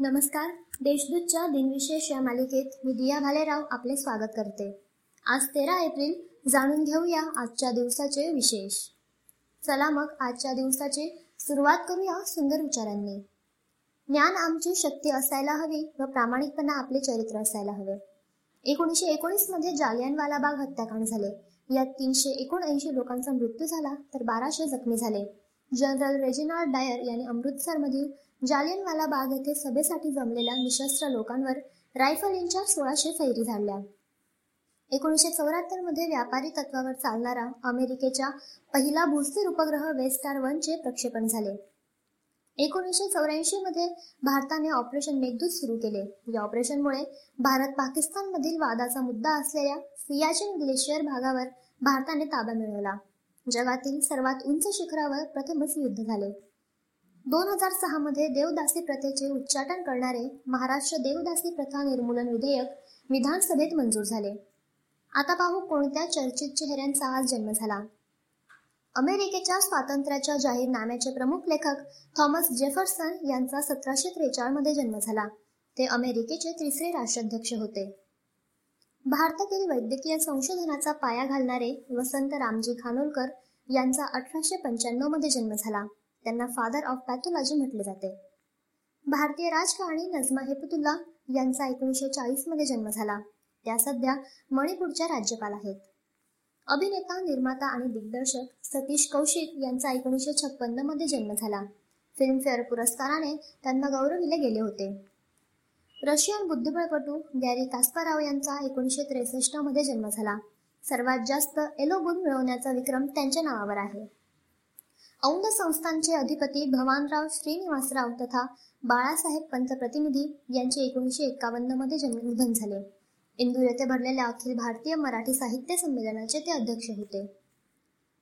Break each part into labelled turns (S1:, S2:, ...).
S1: नमस्कार. देशदूतच्या दिनविशेष या मालिकेत मी दिया भालेराव आपले स्वागत करते. आज तेरा एप्रिल जाणून घेऊया आजच्या दिवसाचे विशेष. चला मग आजच्या दिवसाची सुरुवात करूया सुंदर विचारांनी. ज्ञान आमची शक्ती असायला हवी व प्रामाणिकपणा आपले चरित्र असायला हवे. एकोणीसशे एकोणीसमध्ये जालियनवाला बाग हत्याकांड झाले. यात तीनशे एकोणऐंशी लोकांचा मृत्यू झाला तर बाराशे जखमी झाले. जनरल रेजिनाल्ड डायर यांनी अमृतसरमधील जालियनवाला बाग येथे सभेसाठी जमलेल्या निशस्त्र लोकांवर रायफलींच्या सोळाशे फैरी झाडल्या. एकोणीसशे चौऱ्याहत्तरमध्ये व्यापारी तत्वावर चालणारा अमेरिकेच्या पहिला भूस्थिर उपग्रह वेस्टार वनचे प्रक्षेपण झाले. एकोणीसशे चौऱ्याऐंशी मध्ये भारताने ऑपरेशन मेघदूत सुरू केले. या ऑपरेशनमुळे भारत पाकिस्तानमधील वादाचा मुद्दा असलेल्या सियाचिन ग्लेशियर भागावर भारताने ताबा मिळवला. जगातील सर्वात उंच शिखरावर प्रथमच युद्ध झाले. दोन हजार सहा मध्ये देवदासी प्रथेचे उच्चाटन करणारे महाराष्ट्र देवदासी प्रथा निर्मूलन विधेयक विधानसभेत मंजूर झाले. आता पाहू कोणत्या चर्चित चेहऱ्यांचा आज जन्म झाला. अमेरिकेच्या स्वातंत्र्याच्या जाहीरनाम्याचे प्रमुख लेखक थॉमस जेफरसन यांचा सतराशे त्रेचाळमध्ये जन्म झाला. ते अमेरिकेचे तिसरे राष्ट्राध्यक्ष होते. भारतातील वैद्यकीय संशोधनाचा पाया घालणारे वसंत रामजी खानोलकर यांचा अठराशे पंच्याण्णवमध्ये जन्म झाला. त्यांना फादर ऑफ पॅथोलॉजी म्हटले जाते. भारतीय राजकारणी नजमा हेपतुल्ला यांचा एकोणीसशे चाळीसमध्ये जन्म झाला. त्या सध्या मणिपूरच्या राज्यपाल आहेत. अभिनेता निर्माता आणि दिग्दर्शक सतीश कौशिक यांचा एकोणीसशे छप्पन्नमध्ये जन्म झाला. फिल्मफेअर पुरस्काराने त्यांना गौरविले गेले होते. रशियन बुद्धिबळपटू गॅरी कास्पाराव यांचा एकोणीसशे त्रेसष्टमध्ये जन्म झाला. सर्वात जास्त एलो गुण मिळवण्याचा विक्रम त्यांच्या नावावर आहे. औंध संस्थांचे अधिपती भवानराव श्रीनिवासराव तथा बाळासाहेब पंत प्रतिनिधी यांचे एकोणीसशे एकावन्नमध्ये जन्म निधन झाले. इंदूर येथे भरलेल्या अखिल भारतीय मराठी साहित्य संमेलनाचे ते अध्यक्ष होते.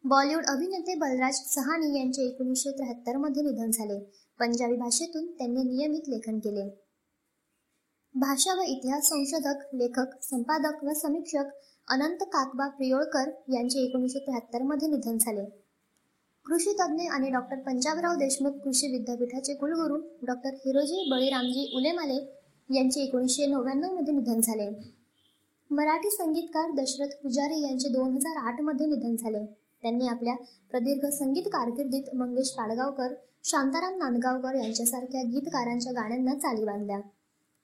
S1: बॉलिवूड अभिनेते बलराज सहानी यांचे एकोणीसशे त्र्याहत्तरमध्ये निधन झाले. पंजाबी भाषेतून त्यांनी नियमित लेखन केले. भाषा व इतिहास संशोधक लेखक संपादक व समीक्षक अनंत काकबा प्रियोळकर यांचे एकोणीसशे त्र्याहत्तरमध्ये निधन झाले. कृषी तज्ज्ञ आणि डॉक्टर पंजाबराव देशमुख कृषी विद्यापीठाचे कुलगुरू डॉक्टर हिरोजी बळीरामजी उलेमाले यांचे एकोणीसशे नव्याण्णवमध्ये निधन झाले. मराठी संगीतकार दशरथ पुजारी यांचे दोन हजार आठमध्ये निधन झाले. त्यांनी आपल्या प्रदीर्घ संगीत कारकिर्दीत मंगेश पाडगावकर शांताराम नांदगावकर यांच्यासारख्या गीतकारांच्या गाण्यांना चाली बांधल्या.